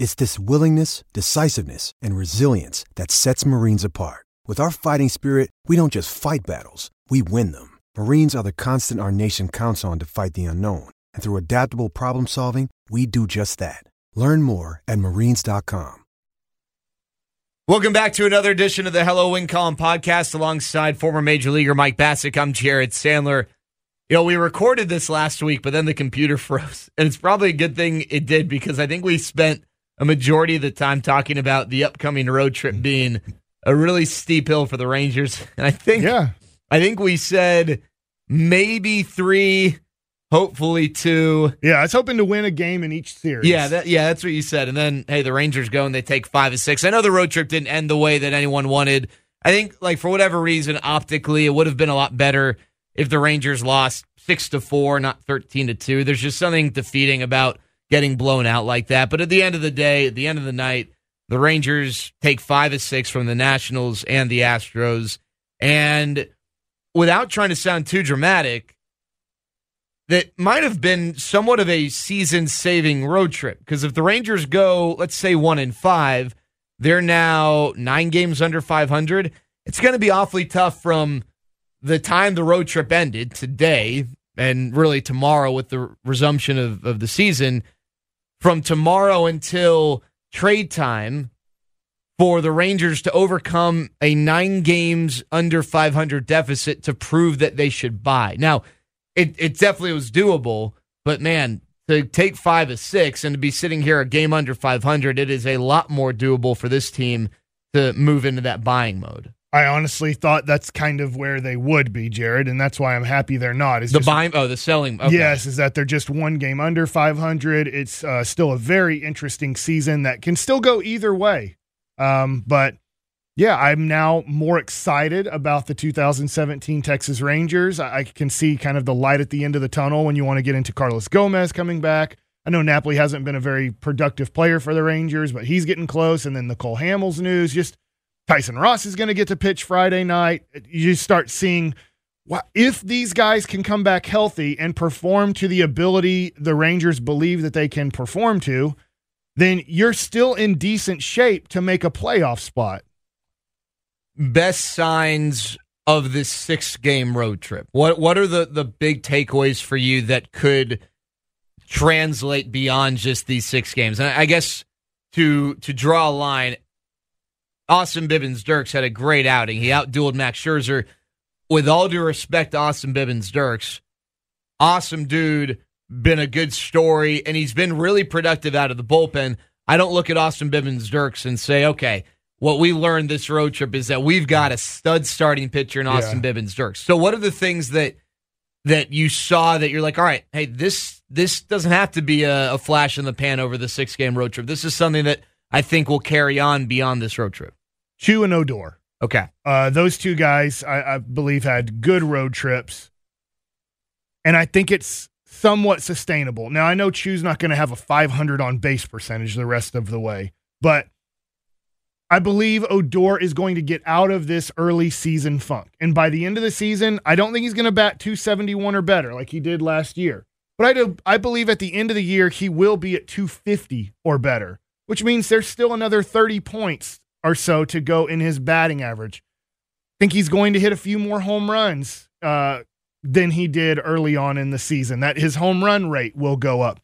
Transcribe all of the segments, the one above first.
It's this willingness, decisiveness, and resilience that sets Marines apart. With our fighting spirit, we don't just fight battles, we win them. Marines are the constant our nation counts on to fight the unknown. And through adaptable problem solving, we do just that. Learn more at marines.com. Welcome back to another edition of the Hello Win Column podcast alongside former Major Leaguer Mike Bacsik. I'm Jared Sandler. You know, we recorded this last week, but then the computer froze. And it's probably a good thing it did because I think we spent a majority of the time talking about the upcoming road trip being a really steep hill for the Rangers. And I think Yeah. I think we said maybe three, hopefully two. Yeah, I was hoping to win a game in each series. Yeah, that, yeah, that's what you said. And then, hey, the Rangers go and they take five and six. I know the road trip didn't end the way that anyone wanted. I think, like for whatever reason, optically, it would have been a lot better if the Rangers lost six to four, not thirteen to two. There's just something defeating about getting blown out like that. But at the end of the day, at the end of the night, the Rangers take five of six from the Nationals and the Astros. And without trying to sound too dramatic, that might have been somewhat of a season saving road trip. Because if the Rangers go, let's say, one in five, they're now nine games under 500. It's going to be awfully tough from the time the road trip ended today and really tomorrow with the resumption of, of the season from tomorrow until trade time for the Rangers to overcome a nine games under 500 deficit to prove that they should buy. Now, it, it definitely was doable, but man, to take five of six and to be sitting here a game under 500, it is a lot more doable for this team to move into that buying mode. I honestly thought that's kind of where they would be, Jared, and that's why I'm happy they're not. Is The just- buying, oh, the selling. Okay. Yes, is that they're just one game under 500. It's uh, still a very interesting season that can still go either way. Um, but yeah, I'm now more excited about the 2017 Texas Rangers. I, I can see kind of the light at the end of the tunnel when you want to get into Carlos Gomez coming back. I know Napoli hasn't been a very productive player for the Rangers, but he's getting close. And then the Cole Hamels news, just Tyson Ross is going to get to pitch Friday night. You start seeing. If these guys can come back healthy and perform to the ability the Rangers believe that they can perform to, then you're still in decent shape to make a playoff spot. best signs of this six game road trip? What what are the, the big takeaways for you that could translate beyond just these six games? And I guess to to draw a line, Austin Bibens-Dekker had a great outing. He outdueled Max Scherzer. With all due respect to Austin Bibens-Dekker, awesome dude, been a good story, and he's been really productive out of the bullpen. I don't look at Austin Bibens-Dekker and say, okay, what we learned this road trip is that we've got a stud starting pitcher in Austin Bibens-Dekker. So what are the things that that you saw that you're like, all right, hey, this this doesn't have to be a, a flash in the pan over the six game road trip. This is something that I think will carry on beyond this road trip. Choo and Odor. Okay. Uh, those two guys, I, I believe, had good road trips. And I think it's somewhat sustainable. Now, I know Choo's not going to have a 500 on base percentage the rest of the way, but I believe Odor is going to get out of this early season funk. And by the end of the season, I don't think he's going to bat 271 or better like he did last year. But I, do, I believe at the end of the year, he will be at 250 or better, which means there's still another 30 points or so to go in his batting average. think he's going to hit a few more home runs uh, than he did early on in the season. That his home run rate will go up.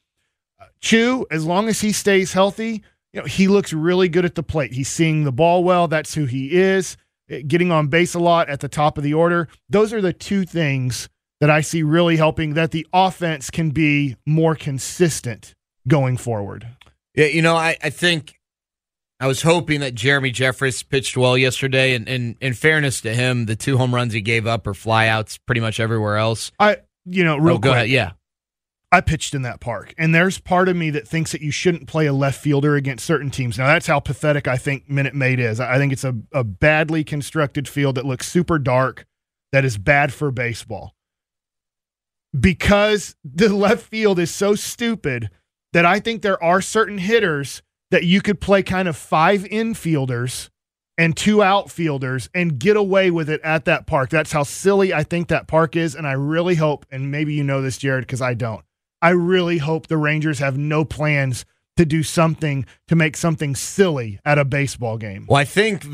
Uh, Choo, as long as he stays healthy, you know he looks really good at the plate. He's seeing the ball well. That's who he is. Uh, Getting on base a lot at the top of the order. Those are the two things that I see really helping that the offense can be more consistent going forward. Yeah, you know, I, I think I was hoping that Jeremy Jeffress pitched well yesterday, and, and in fairness to him, the two home runs he gave up are flyouts pretty much everywhere else. I, you know, real oh, go quick, ahead. Yeah. I pitched in that park, and there's part of me that thinks that you shouldn't play a left fielder against certain teams. Now, that's how pathetic I think Minute Maid is. I think it's a, a badly constructed field that looks super dark, that is bad for baseball. Because the left field is so stupid that I think there are certain hitters that you could play kind of five infielders and two outfielders and get away with it at that park. That's how silly I think that park is. And I really hope, and maybe you know this, Jared, because I don't. I really hope the Rangers have no plans to do something to make something silly at a baseball game. Well, I think,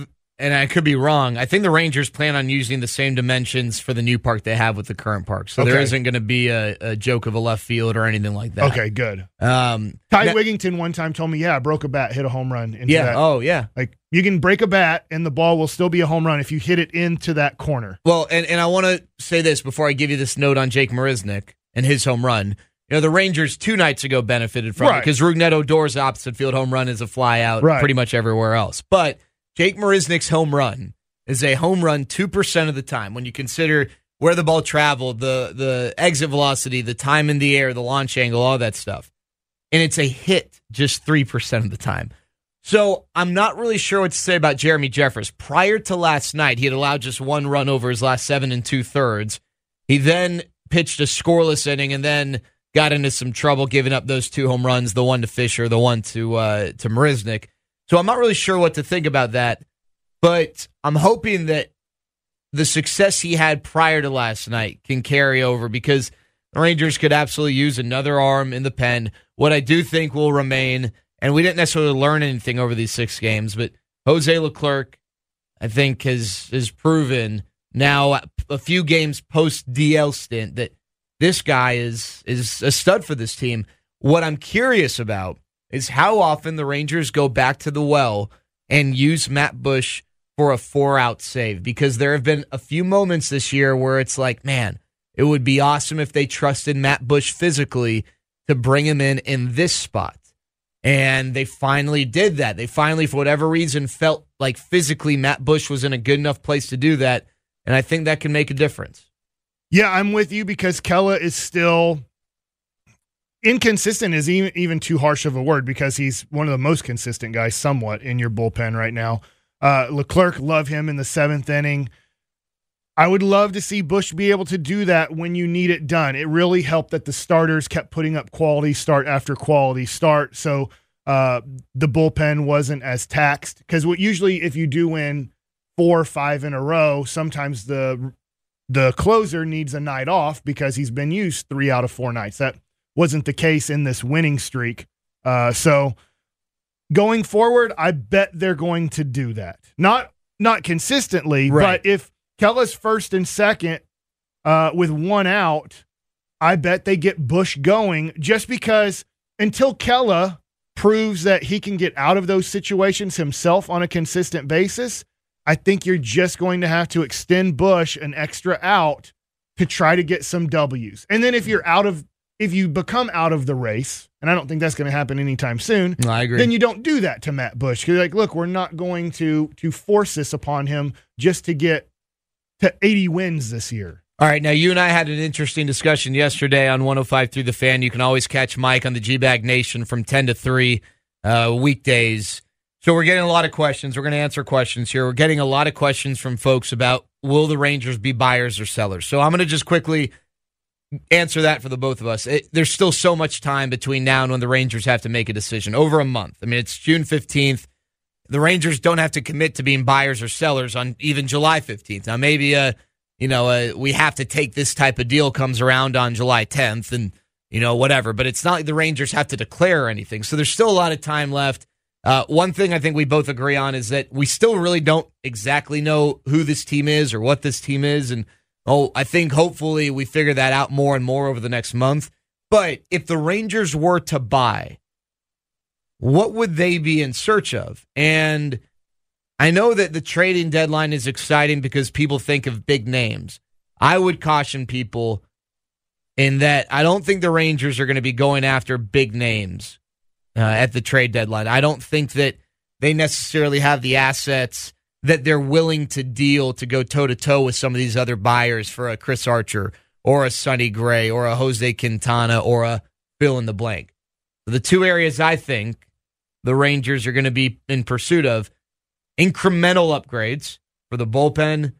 and I could be wrong, I think the Rangers plan on using the same dimensions for the new park they have with the current park. So there Okay. isn't going to be a, a joke of a left field or anything like that. Okay, good. Um, Ty now- Wigginton one time told me, "Yeah, I broke a bat, hit a home run." Into yeah. that. Oh, yeah. like you can break a bat and the ball will still be a home run if you hit it into that corner. Well, and, and I want to say this before I give you this note on Jake Marisnick and his home run. You know, the Rangers two nights ago benefited from it because Rougned Odor's opposite field home run is a fly out Right. pretty much everywhere else. But Jake Marisnick's home run is a home run 2% of the time when you consider where the ball traveled, the, the exit velocity, the time in the air, the launch angle, all that stuff. And it's a hit just 3% of the time. So I'm not really sure what to say about Jeremy Jeffress. Prior to last night, he had allowed just one run over his last seven and two thirds. He then pitched a scoreless inning and then got into some trouble giving up those two home runs, the one to Fisher, the one to uh, to Marisnik. So I'm not really sure what to think about that, but I'm hoping that the success he had prior to last night can carry over because the Rangers could absolutely use another arm in the pen. What I do think will remain, and we didn't necessarily learn anything over these six games, but Jose Leclerc, I think, has has proven now a few games post DL stint that this guy is is a stud for this team. What I'm curious about is how often the Rangers go back to the well and use Matt Bush for a four out save because there have been a few moments this year where it's like, man, it would be awesome if they trusted Matt Bush physically to bring him in in this spot. And they finally did that. They finally, for whatever reason, felt like physically Matt Bush was in a good enough place to do that. And I think that can make a difference. Yeah, I'm with you because Kela is still inconsistent is even, even too harsh of a word because he's one of the most consistent guys somewhat in your bullpen right now. Uh, Leclerc, love him in the seventh inning. I would love to see Bush be able to do that when you need it done. It really helped that the starters kept putting up quality start after quality start. So uh, the bullpen wasn't as taxed because what usually if you do win four or five in a row, sometimes the the closer needs a night off because he's been used three out of four nights. That wasn't the case in this winning streak. Uh, so going forward, I bet they're going to do that. Not not consistently, Right. but if Kela's first and second uh, with one out, I bet they get Bush going just because until Kella proves that he can get out of those situations himself on a consistent basis, I think you're just going to have to extend Bush an extra out to try to get some W's. And then if you're out of if you become out of the race, and I don't think that's going to happen anytime soon, I agree. then you don't do that to Matt Bush. Because like, look, we're not going to to force this upon him just to get to 80 wins this year. All right, now you and I had an interesting discussion yesterday on 105 through the fan. You can always catch Mike on the G Bag Nation from 10 to 3 uh, weekdays. So we're getting a lot of questions. We're going to answer questions here. We're getting a lot of questions from folks about will the Rangers be buyers or sellers. So I'm going to just quickly answer that for the both of us. It, there's still so much time between now and when the Rangers have to make a decision. Over a month. I mean, it's June 15th. The Rangers don't have to commit to being buyers or sellers on even July 15th. Now, maybe uh, you know, uh, we have to take this type of deal comes around on July 10th and, you know, whatever. But it's not like the Rangers have to declare anything. So there's still a lot of time left. Uh, one thing I think we both agree on is that we still really don't exactly know who this team is or what this team is. And oh, I think hopefully we figure that out more and more over the next month. But if the Rangers were to buy, what would they be in search of? And I know that the trading deadline is exciting because people think of big names. I would caution people in that I don't think the Rangers are going to be going after big names uh, at the trade deadline. I don't think that they necessarily have the assets that they're willing to deal to go toe to toe with some of these other buyers for a Chris Archer or a Sonny Gray or a Jose Quintana or a fill in the blank. The two areas I think the Rangers are going to be in pursuit of incremental upgrades for the bullpen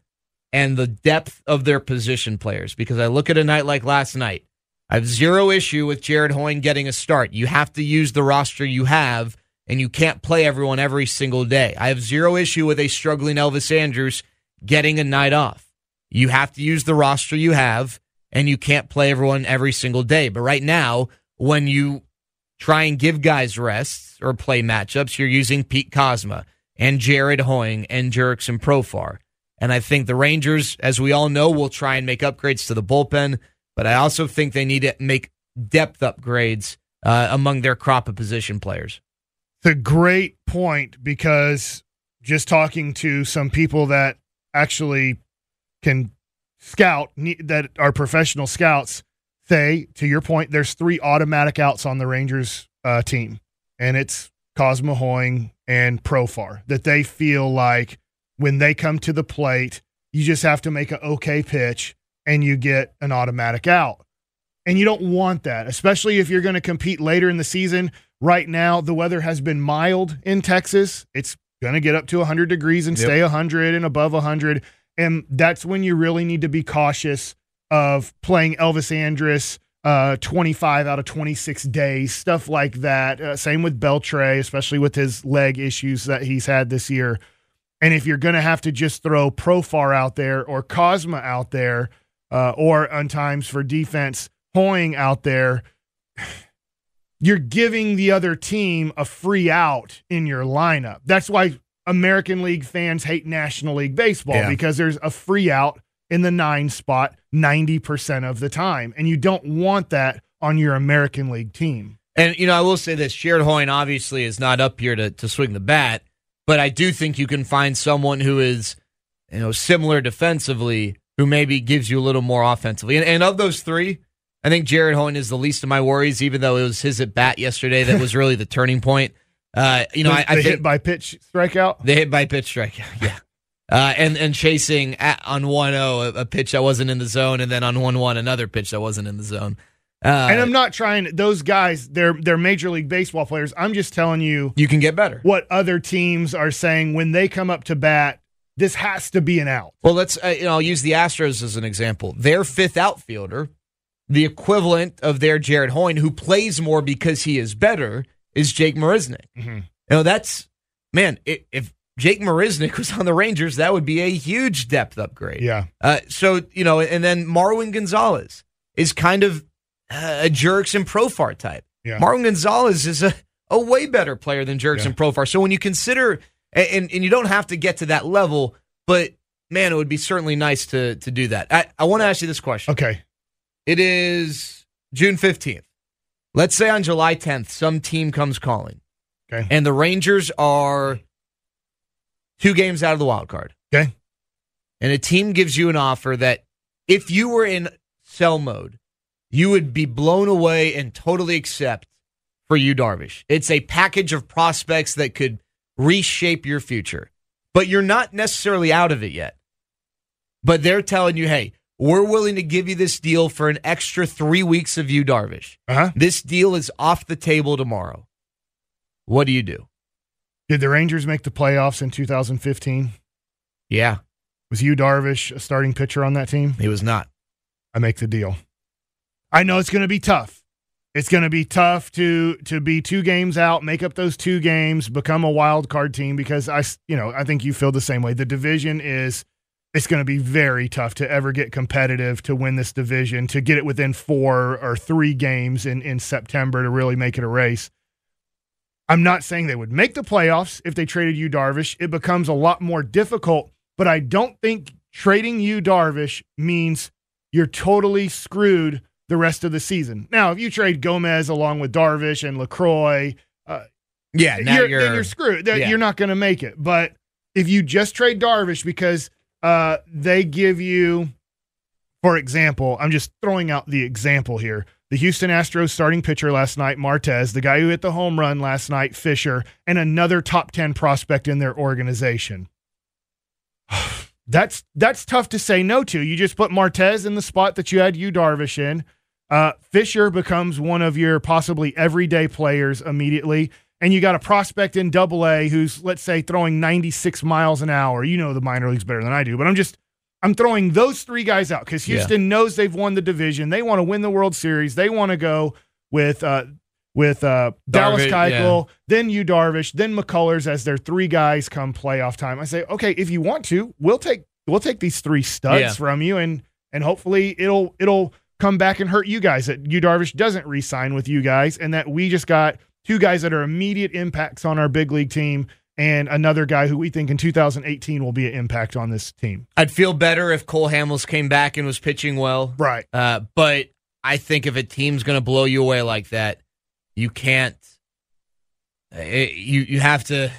and the depth of their position players. Because I look at a night like last night, I have zero issue with Jared Hoying getting a start. You have to use the roster you have, and you can't play everyone every single day. I have zero issue with a struggling Elvis Andrus getting a night off. You have to use the roster you have, and you can't play everyone every single day. But right now, when you try and give guys rests or play matchups, you're using Pete Kozma and Jared Hoying and Jurickson Profar. And I think the Rangers, as we all know, will try and make upgrades to the bullpen, but I also think they need to make depth upgrades uh, among their crop of position players. A great point because just talking to some people that actually can scout, that are professional scouts, say, to your point, there's three automatic outs on the Rangers uh, team, and it's Kozma Hoying and Profar that they feel like when they come to the plate, you just have to make an okay pitch and you get an automatic out. And you don't want that, especially if you're going to compete later in the season. Right now, the weather has been mild in Texas. It's going to get up to 100 degrees and yep. stay 100 and above 100. And that's when you really need to be cautious of playing Elvis Andrus uh, 25 out of 26 days, stuff like that. Uh, same with Beltre, especially with his leg issues that he's had this year. And if you're going to have to just throw Profar out there or Kozma out there, uh, or on times for defense, Hoying out there, you're giving the other team a free out in your lineup. That's why American League fans hate National League Baseball yeah. because there's a free out in the nine spot 90% of the time. And you don't want that on your American League team. And, you know, I will say this Jared Hoying obviously is not up here to, to swing the bat. But I do think you can find someone who is, you know, similar defensively who maybe gives you a little more offensively. And, and of those three, I think Jared Hoying is the least of my worries, even though it was his at bat yesterday that was really the turning point. Uh, you know, I, I hit by pitch strikeout. The hit by pitch strikeout, yeah. Uh, and and chasing at, on one zero a, a pitch that wasn't in the zone, and then on one one another pitch that wasn't in the zone. Uh, and I'm not trying those guys. They're they're major league baseball players. I'm just telling you, you can get better. What other teams are saying when they come up to bat, this has to be an out. Well, let's. Uh, you know, I'll use the Astros as an example. Their fifth outfielder, the equivalent of their Jared Hoying, who plays more because he is better, is Jake Marisnick. Mm-hmm. You know, that's man. If Jake Marisnick was on the Rangers, that would be a huge depth upgrade. Yeah. Uh, so you know, and then Marwin Gonzalez is kind of a Jurickson Profar type. Yeah. Marwin Gonzalez is a, a way better player than Jerks yeah. Profar. So when you consider, and, and you don't have to get to that level, but man, it would be certainly nice to to do that. I, I want to ask you this question. Okay. It is June 15th. Let's say on July 10th, some team comes calling. Okay. And the Rangers are two games out of the wild card. Okay. And a team gives you an offer that if you were in sell mode, you would be blown away and totally accept for Yu Darvish. It's a package of prospects that could reshape your future, but you're not necessarily out of it yet. But they're telling you, hey, we're willing to give you this deal for an extra three weeks of Yu Darvish. Uh-huh. This deal is off the table tomorrow. What do you do? Did the Rangers make the playoffs in 2015? Yeah. Was Yu Darvish a starting pitcher on that team? He was not. I make the deal. I know it's going to be tough. It's going to be tough to to be two games out, make up those two games, become a wild card team because I, you know, I think you feel the same way. The division is it's going to be very tough to ever get competitive to win this division, to get it within four or three games in in September to really make it a race. I'm not saying they would make the playoffs if they traded Yu Darvish. It becomes a lot more difficult, but I don't think trading Yu Darvish means you're totally screwed the rest of the season. Now, if you trade Gomez along with Darvish and Lucroy, uh, yeah, now you're, you're, then you're screwed. Yeah. You're not going to make it. But if you just trade Darvish because uh, they give you, for example, I'm just throwing out the example here. The Houston Astros starting pitcher last night, Martes, the guy who hit the home run last night, Fisher, and another top 10 prospect in their organization. that's that's tough to say no to. You just put Martes in the spot that you had Yu Darvish in. Uh, Fisher becomes one of your possibly everyday players immediately. And you got a prospect in double A who's, let's say, throwing 96 miles an hour. You know the minor leagues better than I do, but I'm just, I'm throwing those three guys out because Houston yeah. knows they've won the division. They want to win the World Series. They want to go with, uh, with uh, Dallas Keuchel, yeah. then Yu Darvish, then McCullers as their three guys come playoff time. I say, okay, if you want to, we'll take we'll take these three studs yeah. from you, and and hopefully it'll it'll come back and hurt you guys that Yu Darvish doesn't re-sign with you guys, and that we just got two guys that are immediate impacts on our big league team. And another guy who we think in 2018 will be an impact on this team. I'd feel better if Cole Hamels came back and was pitching well. Right. Uh, but I think if a team's going to blow you away like that, you can't. It, eh, you you have to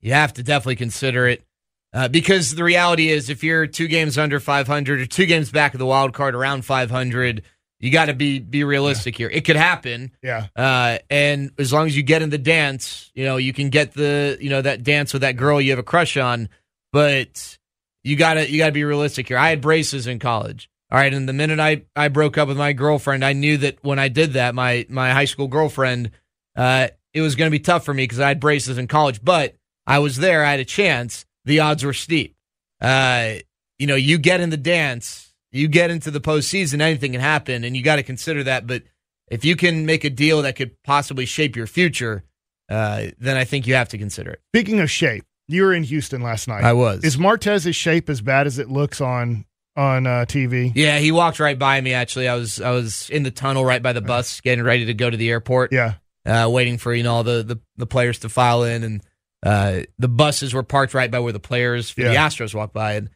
you have to definitely consider it uh, because the reality is if you're two games under 500 or two games back of the wild card around 500 you got to be be realistic yeah. here it could happen yeah uh, and as long as you get in the dance you know you can get the you know that dance with that girl you have a crush on but you gotta you gotta be realistic here i had braces in college all right, and the minute I, I broke up with my girlfriend, I knew that when I did that, my my high school girlfriend, uh, it was going to be tough for me because I had braces in college, but I was there. I had a chance. The odds were steep. Uh, you know, you get in the dance, you get into the postseason, anything can happen, and you got to consider that. But if you can make a deal that could possibly shape your future, uh, then I think you have to consider it. Speaking of shape, you were in Houston last night. I was. Is Martes's shape as bad as it looks on on uh, TV. Yeah, he walked right by me. Actually, I was I was in the tunnel right by the bus, getting ready to go to the airport. Yeah, uh, waiting for you know all the, the the players to file in, and uh, the buses were parked right by where the players for yeah. the Astros walked by, and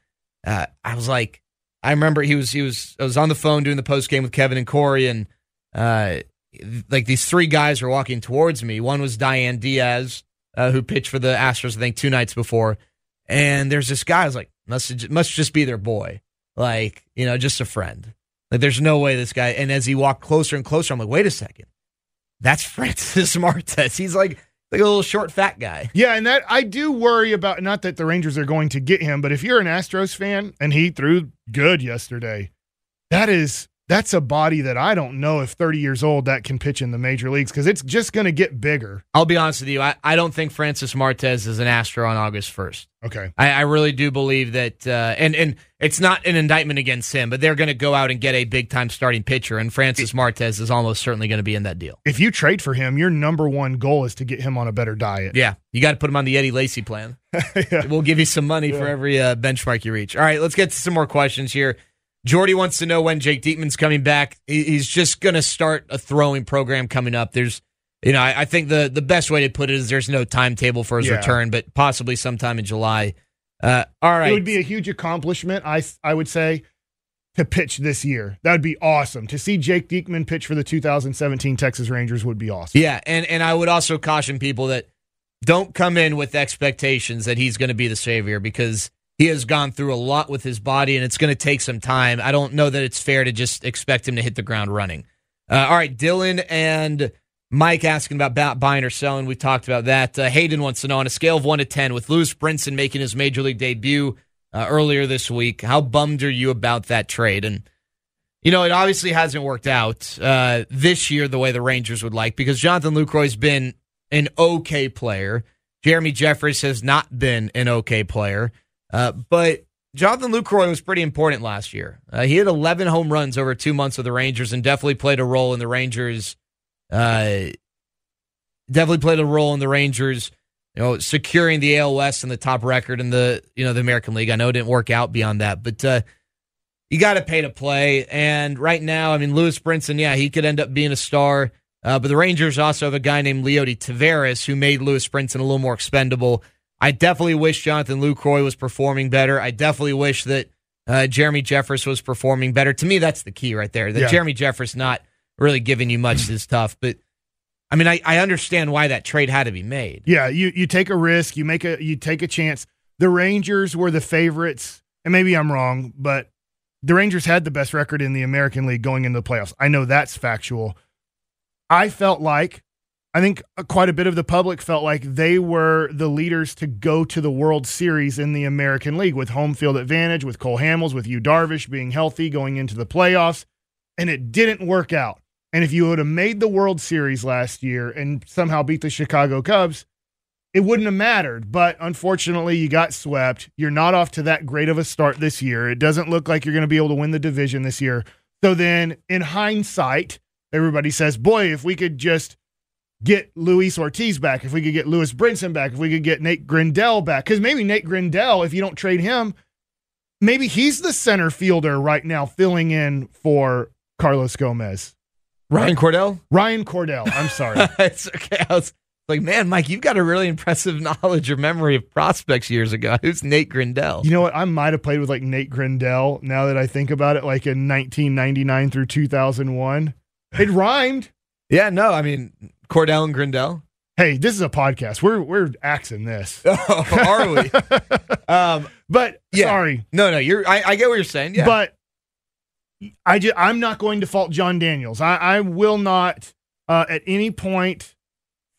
uh, I was like, I remember he was he was I was on the phone doing the post game with Kevin and Corey, and uh, like these three guys were walking towards me. One was Dayan Diaz, uh, who pitched for the Astros, I think two nights before, and there's this guy. I was like, must must just be their boy like you know just a friend. Like there's no way this guy. And as he walked closer and closer, I'm like, wait a second, that's Francis Martes. He's like like a little short, fat guy. Yeah, and that I do worry about. Not that the Rangers are going to get him, but if you're an Astros fan and he threw good yesterday, that is that's a body that I don't know if 30 years old that can pitch in the major leagues because it's just going to get bigger. I'll be honest with you. I, I don't think Francis Martes is an Astro on August 1st. Okay. I, I really do believe that, uh, and, and it's not an indictment against him, but they're going to go out and get a big time starting pitcher, and Francis Martes is almost certainly going to be in that deal. If you trade for him, your number one goal is to get him on a better diet. Yeah. You got to put him on the Eddie Lacy plan. yeah. We'll give you some money yeah. for every uh, benchmark you reach. All right, let's get to some more questions here. Jordy wants to know when Jake Diekman's coming back. He's just going to start a throwing program coming up. There's, you know, I, I, think the the best way to put it is there's no timetable for his yeah. return, but possibly sometime in July. Uh, all right, it would be a huge accomplishment. I I would say to pitch this year. That would be awesome. To see Jake Diekman pitch for the 2017 Texas Rangers would be awesome. Yeah, and and I would also caution people that don't come in with expectations that he's going to be the savior because he has gone through a lot with his body, and it's going to take some time. I don't know that it's fair to just expect him to hit the ground running. Uh, all right, Dylan and Mike asking about buying or selling. We talked about that. Uh, Hayden wants to know on a scale of one to ten, with Lewis Brinson making his major league debut uh, earlier this week, how bummed are you about that trade? And you know, it obviously hasn't worked out uh, this year the way the Rangers would like because Jonathan Lucroy's been an okay player. Jeremy Jeffress has not been an okay player. Uh, but Jonathan Lucroy was pretty important last year. Uh, he had 11 home runs over two months with the Rangers and definitely played a role in the Rangers. Uh, definitely played a role in the Rangers, you know, securing the AL West and the top record in the you know the American League. I know it didn't work out beyond that, but uh, you got to pay to play. And right now, I mean, Lewis Brinson, yeah, he could end up being a star. Uh, but the Rangers also have a guy named Leody Taveras who made Lewis Brinson a little more expendable. I definitely wish Jonathan Lucroy was performing better. I definitely wish that uh, Jeremy Jeffress was performing better. To me, that's the key right there. That yeah. Jeremy Jeffress not really giving you much is tough. But I mean, I, I understand why that trade had to be made. Yeah, you you take a risk, you make a you take a chance. The Rangers were the favorites, and maybe I'm wrong, but the Rangers had the best record in the American League going into the playoffs. I know that's factual. I felt like I think uh, quite a bit of the public felt like they were the leaders to go to the World Series in the American League with home field advantage, with Cole Hamels, with Yu Darvish being healthy going into the playoffs. and it didn't work out. And if you would have made the World Series last year and somehow beat the Chicago Cubs, it wouldn't have mattered. But unfortunately, you got swept. You're not off to that great of a start this year. It doesn't look like you're going to be able to win the division this year. So then, in hindsight, everybody says, boy, if we could just get Luis Ortiz back, if we could get Lewis Brinson back, if we could get Nate Grindel back, because maybe Nate Grindel, if you don't trade him, maybe he's the center fielder right now filling in for Carlos Gomez. Ryan Cordell? Ryan Cordell. I'm sorry. it's okay. I was like, man, Mike, you've got a really impressive knowledge or memory of prospects years ago. Who's Nate Grindel? You know what? I might have played with like Nate Grindel now that I think about it, like in 1999 through 2001. It rhymed. Yeah, no, I mean, Cordell and Grindel. Hey, this is a podcast. We're we're axing this. Oh, are we? um, but yeah. sorry. No, no, you're I, I get what you're saying. Yeah. But I just, I'm not going to fault Jon Daniels. I, I will not uh, at any point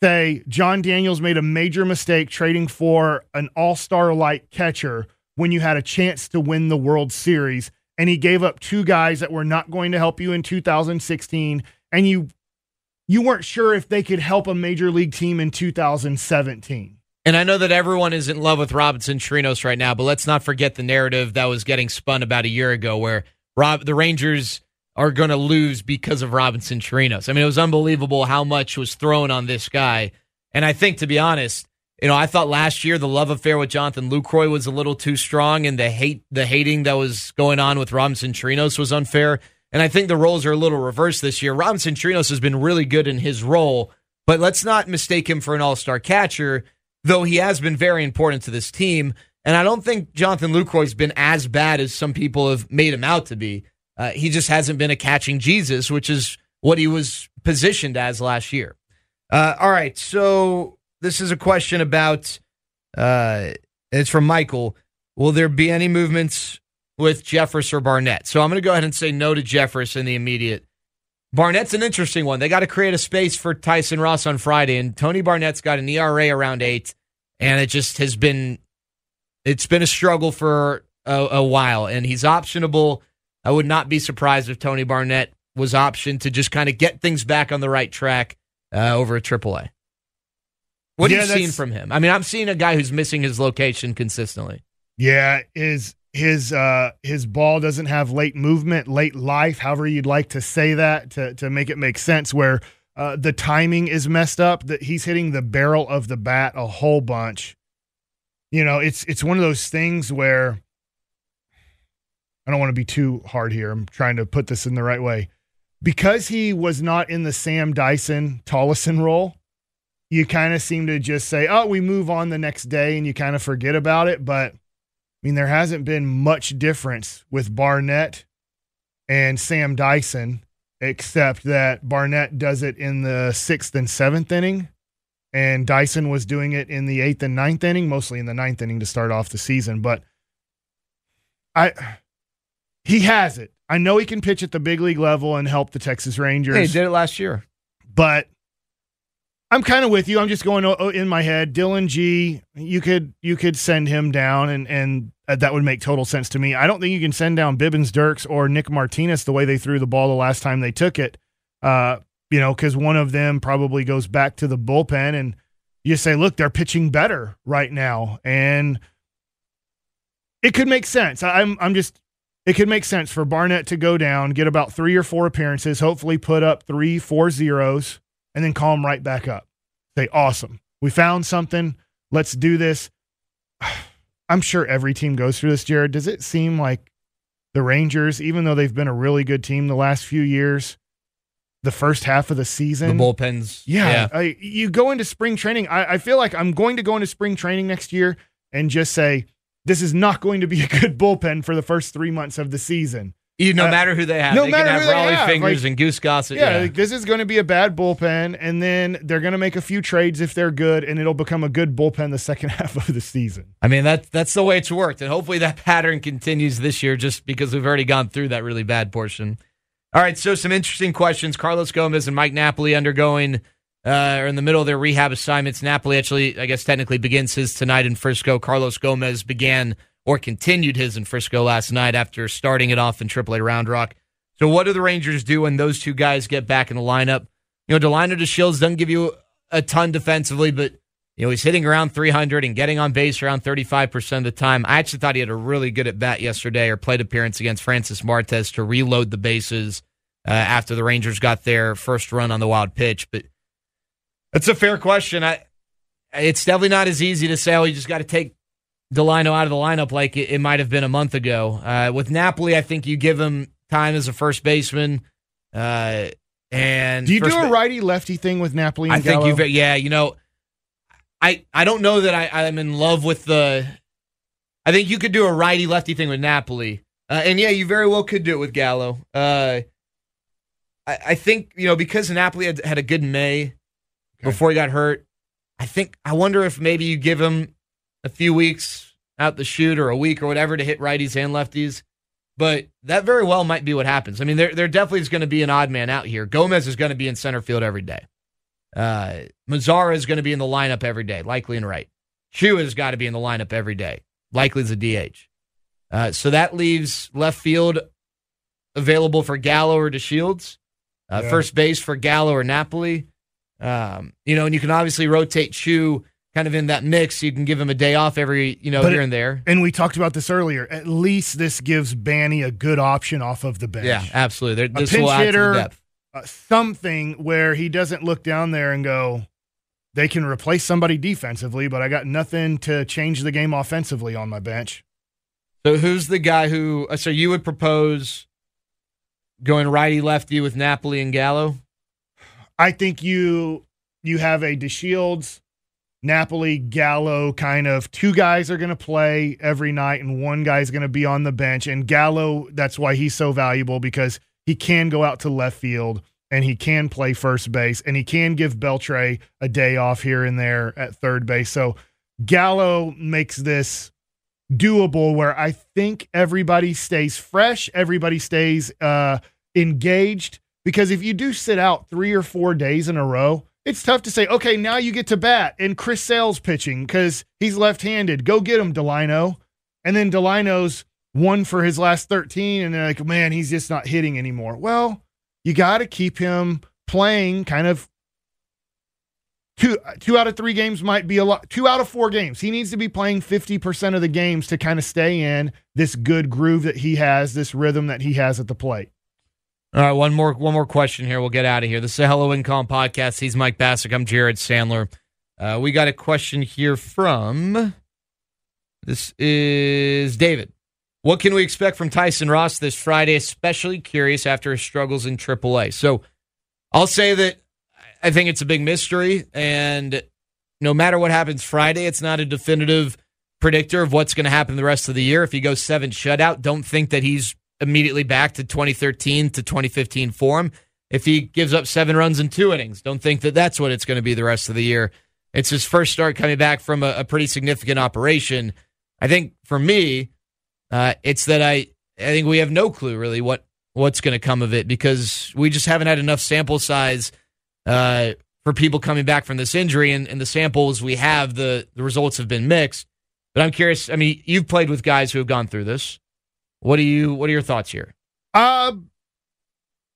say Jon Daniels made a major mistake trading for an all-star like catcher when you had a chance to win the World Series and he gave up two guys that were not going to help you in 2016 and you you weren't sure if they could help a major league team in 2017. And I know that everyone is in love with Robinson Chirinos right now, but let's not forget the narrative that was getting spun about a year ago where Rob the Rangers are going to lose because of Robinson Chirinos. I mean, it was unbelievable how much was thrown on this guy. And I think, to be honest, you know, I thought last year the love affair with Jonathan Lucroy was a little too strong, and the hate, the hating that was going on with Robinson Chirinos was unfair. And I think the roles are a little reversed this year. Robinson Chirinos has been really good in his role, but let's not mistake him for an all-star catcher, though he has been very important to this team. And I don't think Jonathan Lucroy's been as bad as some people have made him out to be. Uh, he just hasn't been a catching Jesus, which is what he was positioned as last year. Uh, all right, so this is a question about. Uh, it's from Michael. Will there be any movements with Jeffress or Barnett? So I'm going to go ahead and say no to Jeffress in the immediate. Barnett's an interesting one. They got to create a space for Tyson Ross on Friday, and Tony Barnett's got an ERA around eight, and it just has been. It's been a struggle for a, a while, and he's optionable I would not be surprised if Tony Barnett was optioned to just kind of get things back on the right track uh, over at AAA. What yeah, have you seen from him? I mean, I'm seeing a guy who's missing his location consistently. Yeah, his his uh his ball doesn't have late movement, late life, however you'd like to say that to to make it make sense where uh, the timing is messed up that he's hitting the barrel of the bat a whole bunch. You know, it's it's one of those things where I don't want to be too hard here. I'm trying to put this in the right way. Because he was not in the Sam Dyson Tolleson role, you kind of seem to just say, oh, we move on the next day and you kind of forget about it. But mean, there hasn't been much difference with Barnett and Sam Dyson, except that Barnett does it in the sixth and seventh inning. And Dyson was doing it in the eighth and ninth inning, mostly in the ninth inning to start off the season. But I he has it. I know he can pitch at the big league level and help the Texas Rangers. Hey, he did it last year. But I'm kind of with you. I'm just going in my head. Dylan G, you could you could send him down, and and that would make total sense to me. I don't think you can send down Bibens-Dekker or Nick Martinez the way they threw the ball the last time they took it. Uh, you know, because one of them probably goes back to the bullpen, and you say, look, they're pitching better right now, and it could make sense. I'm I'm just it could make sense for Barnett to go down, get about three or four appearances, hopefully put up three, four zeros, and then call him right back up. Say, awesome. We found something. Let's do this. I'm sure every team goes through this, Jared. Does it seem like the Rangers, even though they've been a really good team the last few years, the first half of the season. The bullpens. Yeah. yeah. I, you go into spring training. I, I, feel like I'm going to go into spring training next year and just say, this is not going to be a good bullpen for the first three months of the season. You, no uh, matter who they have, no they matter can have who Rollie have. Fingers like, and Goose Gossage. Yeah, yeah. Like, this is going to be a bad bullpen, and then they're going to make a few trades if they're good, and it'll become a good bullpen the second half of the season. I mean, that that's the way it's worked, and hopefully that pattern continues this year, just because we've already gone through that really bad portion. All right, so some interesting questions. Carlos Gomez and Mike Napoli undergoing uh, are in the middle of their rehab assignments. Napoli actually, I guess, technically begins his tonight in Frisco. Carlos Gomez began or continued his in Frisco last night after starting it off in AAA Round Rock. So what do the Rangers do when those two guys get back in the lineup? You know, Delino DeShields doesn't give you a ton defensively, but you know, he's hitting around 300 and getting on base around 35% of the time. I actually thought he had a really good at bat yesterday or plate appearance against Francis Martes to reload the bases uh, after the Rangers got their first run on the wild pitch. But that's a fair question. I, it's definitely not as easy to say, oh, you just got to take Delino out of the lineup like it, it might have been a month ago. Uh, with Napoli, I think you give him time as a first baseman. Uh, and do you do a righty lefty thing with Napoli? I think you, yeah, you know, I I don't know that I I'm in love with the. I think you could do a righty lefty thing with Napoli, uh, and yeah, you very well could do it with Gallo. Uh, I I think you know because Napoli had, had a good May Okay. before he got hurt. I think I wonder if maybe you give him a few weeks out the shoot or a week or whatever to hit righties and lefties. But that very well might be what happens. I mean, there there definitely is going to be an odd man out here. Gomez is going to be in center field every day. Uh, Mazara is going to be in the lineup every day, likely in right. Choo has got to be in the lineup every day, likely as a DH. Uh, so that leaves left field available for Gallo or DeShields. Uh, Yeah. First base for Gallo or Napoli. Um, you know, and you can obviously rotate Choo kind of in that mix. You can give him a day off every, you know, But here it- and there. And we talked about this earlier. At least this gives Banny a good option off of the bench. Yeah, absolutely. There, A this pinch will add to hitter. Uh, something where he doesn't look down there and go, they can replace somebody defensively, but I got nothing to change the game offensively on my bench. So who's the guy who? uh, So you would propose going righty lefty with Napoli and Gallo? I think you you have a DeShields, Napoli, Gallo kind of two guys are going to play every night, and one guy's going to be on the bench. And Gallo, that's why he's so valuable because he can go out to left field and he can play first base and he can give Beltre a day off here and there at third base. So Gallo makes this doable where I think everybody stays fresh, everybody stays uh, engaged. Because if you do sit out three or four days in a row, it's tough to say, okay, now you get to bat and Chris Sale's pitching because he's left handed. Go get him, Delino. And then Delino's one for his last 13, and they're like, man, he's just not hitting anymore. Well, you got to keep him playing kind of two two out of three games might be a lot two out of four games he needs to be playing 50% of the games to kind of stay in this good groove that he has this rhythm that he has at the plate All right, one more one more question here. We'll get out of here. This is a Hello Win Column podcast. He's Mike Bacsik. I'm Jared Sandler. Uh, we got a question here from this is David. What can we expect from Tyson Ross this Friday? Especially curious after his struggles in AAA. So I'll say that I think it's a big mystery, and no matter what happens Friday, it's not a definitive predictor of what's going to happen the rest of the year. If he goes seven shutout, don't think that he's immediately back to 2013 to 2015 form. If he gives up seven runs in two innings, don't think that that's what it's going to be the rest of the year. It's his first start coming back from a, a pretty significant operation. I think for me, uh, it's that I I think we have no clue really what what's going to come of it because we just haven't had enough sample size uh, for people coming back from this injury, and, and the samples we have, the the results have been mixed. But I'm curious. I mean, you've played with guys who have gone through this. What do you What are your thoughts here? Uh,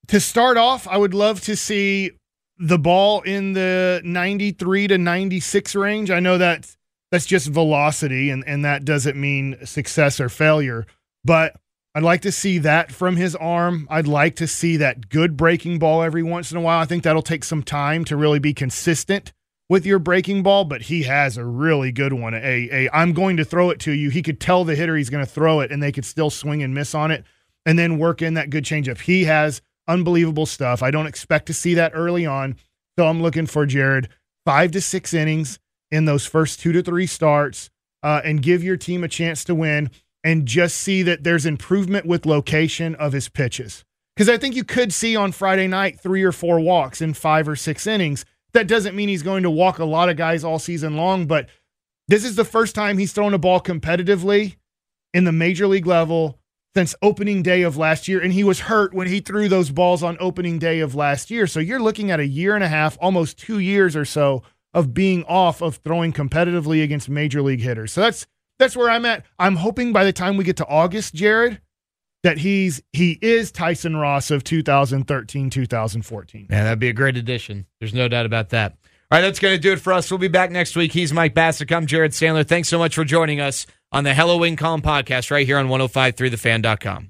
to start off, I would love to see the ball in the 93 to 96 range. I know that that's just velocity, and, and that doesn't mean success or failure, but I'd like to see that from his arm. I'd like to see that good breaking ball every once in a while. I think that'll take some time to really be consistent with your breaking ball, but he has a really good one. A, a I'm going to throw it to you. He could tell the hitter he's going to throw it, and they could still swing and miss on it, and then work in that good changeup. He has unbelievable stuff. I don't expect to see that early on, so I'm looking for Jared five to six innings in those first two to three starts, uh, and give your team a chance to win, and just see that there's improvement with location of his pitches. Because I think you could see on Friday night three or four walks in five or six innings. That doesn't mean he's going to walk a lot of guys all season long, but this is the first time he's thrown a ball competitively in the major league level since opening day of last year. And he was hurt when he threw those balls on opening day of last year. So you're looking at a year and a half, almost two years or so of being off of throwing competitively against major league hitters. So that's that's where I'm at. I'm hoping by the time we get to August, Jared, that he's he is Tyson Ross of 2013 2014. Yeah, that'd be a great addition. There's no doubt about that. All right, that's going to do it for us. We'll be back next week. He's Mike Bacsik. I'm Jared Sandler. Thanks so much for joining us on the Hello Win Column podcast right here on 1053thefan.com.